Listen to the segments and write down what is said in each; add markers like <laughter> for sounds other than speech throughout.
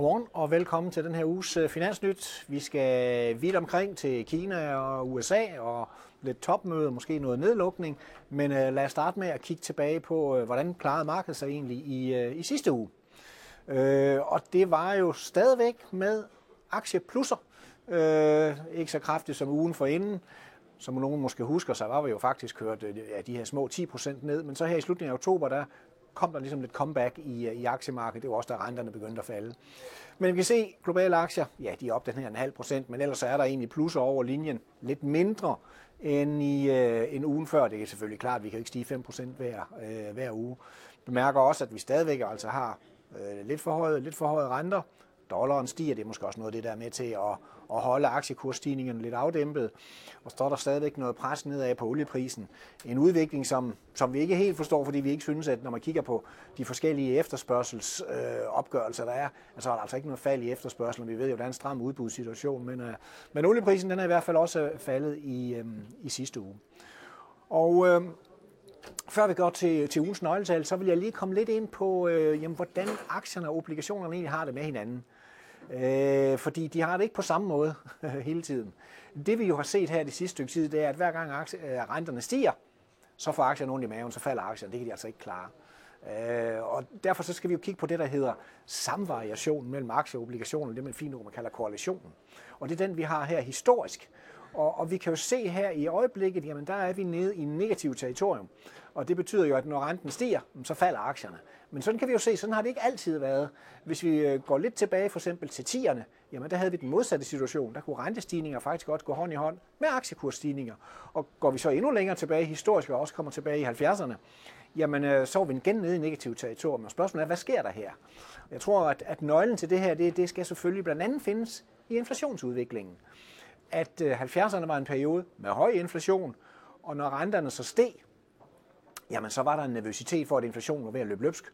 Godmorgen og velkommen til den her uges øh, Finansnyt. Vi skal vidt omkring til Kina og USA og lidt topmøde, måske noget nedlukning. Men øh, lad os starte med at kigge tilbage på, øh, hvordan klarede markedet sig egentlig i, i sidste uge. Uh, og det var jo stadigvæk med aktieplusser. Uh, ikke så kraftigt som ugen forinden. Som nogen måske husker, så var vi jo faktisk kørt ja, de her små 10% ned. Men så her i slutningen af oktober, der kom der ligesom lidt comeback i, øh, i aktiemarkedet. Det var også, da renterne begyndte at falde. Men vi kan se, globale aktier, ja, de er op den her en halv procent, men ellers er der egentlig plusser over linjen. Lidt mindre end i øh, en ugen før. Det er selvfølgelig klart, at vi kan ikke stige 5 procent hver, øh, hver uge. Bemærker også, at vi stadigvæk altså har øh, lidt for høje, lidt for høje renter. Dollaren stiger, det er måske også noget af det, der er med til at, at holde aktiekursstigningerne lidt afdæmpet. Og står der stadigvæk noget pres nedad på olieprisen. En udvikling, som, som vi ikke helt forstår, fordi vi ikke synes, at når man kigger på de forskellige efterspørgselsopgørelser, øh, der er, altså er der altså ikke noget fald i efterspørgselen. Vi ved jo, at der er en stram udbudssituation, men, øh, men olieprisen den er i hvert fald også øh, faldet i, øh, i sidste uge. Og øh, før vi går til, til ugens nøgletal, så vil jeg lige komme lidt ind på, øh, jamen, hvordan aktierne og obligationerne egentlig har det med hinanden. Øh, Øh, fordi de har det ikke på samme måde <laughs> hele tiden. Det vi jo har set her de sidste stykke tid, det er, at hver gang aktie, øh, renterne stiger, så får aktierne ondt i maven, så falder aktierne. Det kan de altså ikke klare. Øh, og derfor så skal vi jo kigge på det, der hedder samvariation mellem aktier og obligationer, det man fint ord, man kalder korrelationen. Og det er den, vi har her historisk. Og, og vi kan jo se her i øjeblikket, jamen der er vi nede i negativt territorium. Og det betyder jo, at når renten stiger, så falder aktierne. Men sådan kan vi jo se, sådan har det ikke altid været. Hvis vi øh, går lidt tilbage for eksempel til tierne, jamen der havde vi den modsatte situation. Der kunne rentestigninger faktisk godt gå hånd i hånd med aktiekursstigninger. Og går vi så endnu længere tilbage historisk, og også kommer tilbage i 70'erne, jamen øh, så er vi igen nede i negativt territorium. Og spørgsmålet er, hvad sker der her? Jeg tror, at, at nøglen til det her, det, det skal selvfølgelig blandt andet findes i inflationsudviklingen. At øh, 70'erne var en periode med høj inflation, og når renterne så steg, jamen så var der en nervøsitet for, at inflationen var ved at løbe løbsk.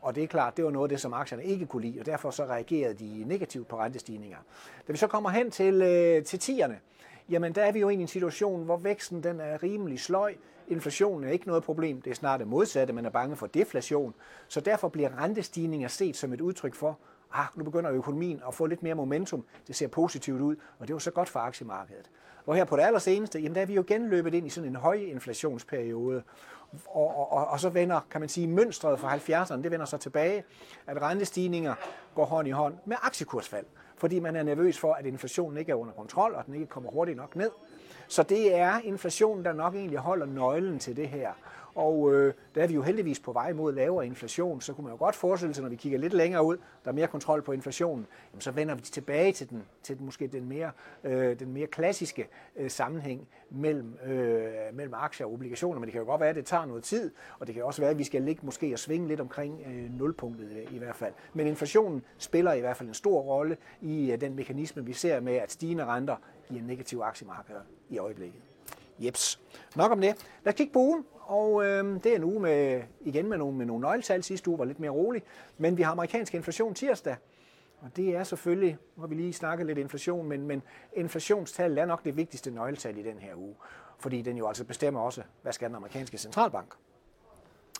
Og det er klart, det var noget af det, som aktierne ikke kunne lide, og derfor så reagerede de negativt på rentestigninger. Da vi så kommer hen til, øh, til tierne, jamen der er vi jo i en situation, hvor væksten den er rimelig sløj. Inflationen er ikke noget problem, det er snart det modsatte, man er bange for deflation. Så derfor bliver rentestigninger set som et udtryk for, ah, nu begynder økonomien at få lidt mere momentum, det ser positivt ud, og det er så godt for aktiemarkedet. Hvor her på det allerseneste, jamen der er vi jo genløbet ind i sådan en høj inflationsperiode, og, og, og så vender, kan man sige, mønstret fra 70'erne, det vender så tilbage, at rentestigninger går hånd i hånd med aktiekursfald, fordi man er nervøs for, at inflationen ikke er under kontrol, og den ikke kommer hurtigt nok ned. Så det er inflationen, der nok egentlig holder nøglen til det her. Og øh, der er vi jo heldigvis på vej mod lavere inflation, så kunne man jo godt forestille sig, når vi kigger lidt længere ud, der er mere kontrol på inflationen, jamen, så vender vi tilbage til den, til den måske den mere, øh, den mere klassiske øh, sammenhæng mellem, øh, mellem aktier og obligationer. Men det kan jo godt være, at det tager noget tid, og det kan også være, at vi skal ligge måske og svinge lidt omkring øh, nulpunktet i, i hvert fald. Men inflationen spiller i hvert fald en stor rolle i øh, den mekanisme, vi ser med, at stigende renter giver negative aktiemarkeder i øjeblikket. Jeps. Nok om det. Lad os kigge på ugen, og øh, det er en uge med, igen med nogle, med nogle nøgletal. Sidste uge var lidt mere rolig, men vi har amerikansk inflation tirsdag, og det er selvfølgelig, nu har vi lige snakket lidt inflation, men, men inflationstallet er nok det vigtigste nøgletal i den her uge, fordi den jo altså bestemmer også, hvad skal den amerikanske centralbank.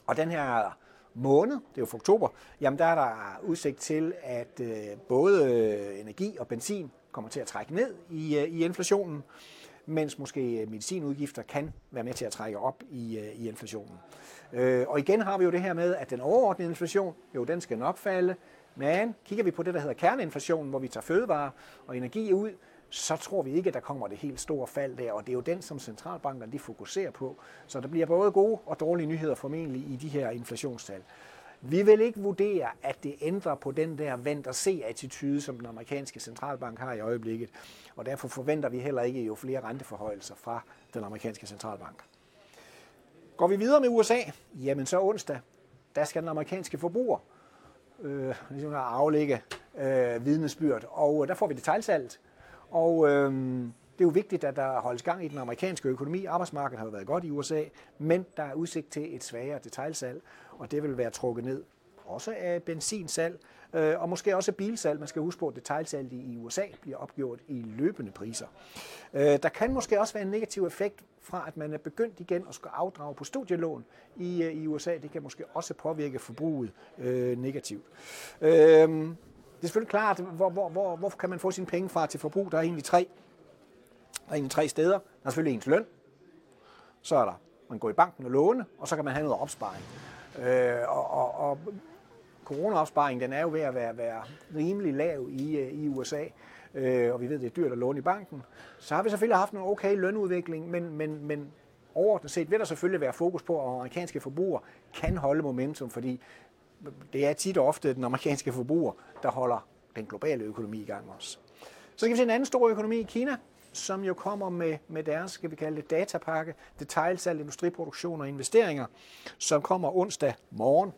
Og den her måned, det er jo for oktober, jamen der er der udsigt til, at øh, både øh, energi og benzin kommer til at trække ned i, øh, i inflationen mens måske øh, medicinudgifter kan være med til at trække op i, øh, i inflationen. Øh, og igen har vi jo det her med, at den overordnede inflation, jo den skal nok falde, men kigger vi på det, der hedder kerneinflationen, hvor vi tager fødevare og energi ud, så tror vi ikke, at der kommer det helt store fald der, og det er jo den, som centralbankerne de fokuserer på. Så der bliver både gode og dårlige nyheder formentlig i de her inflationstal. Vi vil ikke vurdere, at det ændrer på den der vent og se attitude, som den amerikanske centralbank har i øjeblikket. Og derfor forventer vi heller ikke jo flere renteforhøjelser fra den amerikanske centralbank. Går vi videre med USA, jamen så onsdag, der skal den amerikanske forbruger øh, ligesom aflægge øh, vidnesbyrd, og øh, der får vi detaljsalget. Og øh, er jo vigtigt, at der holdes gang i den amerikanske økonomi. Arbejdsmarkedet har jo været godt i USA, men der er udsigt til et svagere detailsalg, og det vil være trukket ned også af benzinsalg, øh, og måske også bilsalg. Man skal huske på, at detaljsalget i USA bliver opgjort i løbende priser. Øh, der kan måske også være en negativ effekt fra, at man er begyndt igen at skulle afdrage på studielån i, øh, i USA. Det kan måske også påvirke forbruget øh, negativt. Øh, Det er selvfølgelig klart, hvor, hvor, hvor, hvor kan man få sine penge fra til forbrug? Der er egentlig tre. Der er egentlig tre steder. Der er selvfølgelig ens løn. Så er der, man går i banken og låne, og så kan man have noget opsparing. Øh, og, og, og coronaopsparing, den er jo ved at være, være rimelig lav i, øh, i USA, øh, og vi ved, det er dyrt at låne i banken. Så har vi selvfølgelig haft en okay lønudvikling, men, men, men overordnet set vil der selvfølgelig være fokus på, at amerikanske forbrugere kan holde momentum, fordi det er tit og ofte den amerikanske forbruger, der holder den globale økonomi i gang også. Så skal vi se en anden stor økonomi, Kina, som jo kommer med, med deres, skal vi kalde det, datapakke, detaljsalg, industriproduktion og investeringer, som kommer onsdag morgen.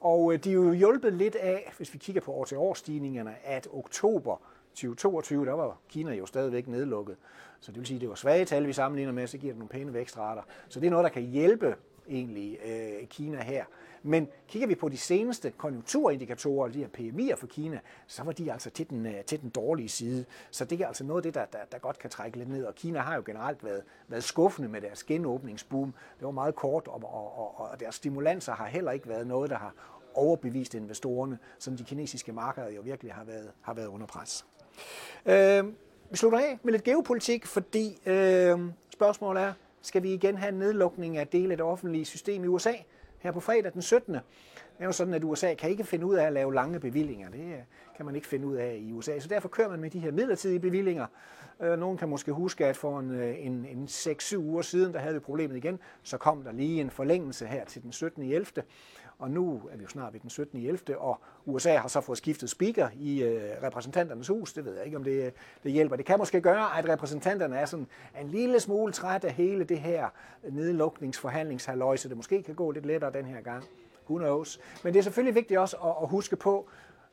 Og øh, de er jo hjulpet lidt af, hvis vi kigger på år-til-år-stigningerne, at oktober 2022, der var Kina jo stadigvæk nedlukket. Så det vil sige, at det var svage tal, vi sammenligner med, så giver det nogle pæne vækstrater. Så det er noget, der kan hjælpe egentlig øh, Kina her. Men kigger vi på de seneste konjunkturindikatorer, de her PMI'er for Kina, så var de altså til den, øh, til den dårlige side. Så det er altså noget af det, der, der, der godt kan trække lidt ned. Og Kina har jo generelt været, været skuffende med deres genåbningsboom. Det var meget kort, og, og, og deres stimulanser har heller ikke været noget, der har overbevist investorerne, som de kinesiske markeder jo virkelig har været, har været under pres. Øh, vi slutter af med lidt geopolitik, fordi øh, spørgsmålet er, skal vi igen have en nedlukning af dele af det offentlige system i USA her på fredag den 17. Det er jo sådan, at USA kan ikke finde ud af at lave lange bevillinger. Det øh, kan man ikke finde ud af i USA. Så derfor kører man med de her midlertidige bevillinger. Øh, nogen kan måske huske, at for en, øh, en, en 6-7 uger siden, der havde vi problemet igen. Så kom der lige en forlængelse her til den 17. 11. Og nu er vi jo snart ved den 17. 11. Og USA har så fået skiftet speaker i øh, repræsentanternes hus. Det ved jeg ikke, om det, det hjælper. Det kan måske gøre, at repræsentanterne er sådan en lille smule træt af hele det her nedlukningsforhandlingshalløj, så det måske kan gå lidt lettere den her gang. Who knows? Men det er selvfølgelig vigtigt også at, at huske på,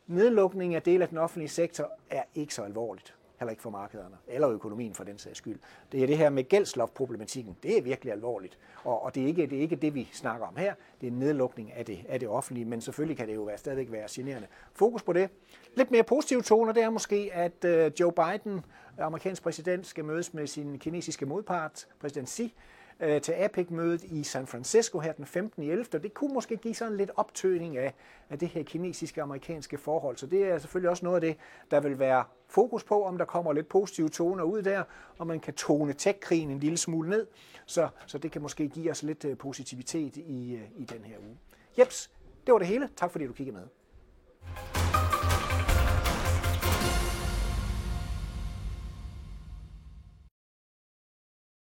nedlukning af del af den offentlige sektor er ikke så alvorligt heller ikke for markederne, eller økonomien for den sags skyld. Det er det her med gældsloftproblematikken, det er virkelig alvorligt, og, og det, er ikke, det er ikke det, vi snakker om her, det er en nedlukning af det, af det offentlige, men selvfølgelig kan det jo være, stadigvæk være generende. Fokus på det. Lidt mere positive toner, det er måske, at øh, Joe Biden, amerikansk præsident, skal mødes med sin kinesiske modpart, præsident Xi, øh, til APEC-mødet i San Francisco her den 15. 11. Og det kunne måske give sådan lidt optøning af, af det her kinesiske amerikanske forhold. Så det er selvfølgelig også noget af det, der vil være fokus på, om der kommer lidt positive toner ud der, og man kan tone tech-krigen en lille smule ned. Så, så det kan måske give os lidt øh, positivitet i, øh, i den her uge. Jeps, det var det hele. Tak fordi du kiggede med.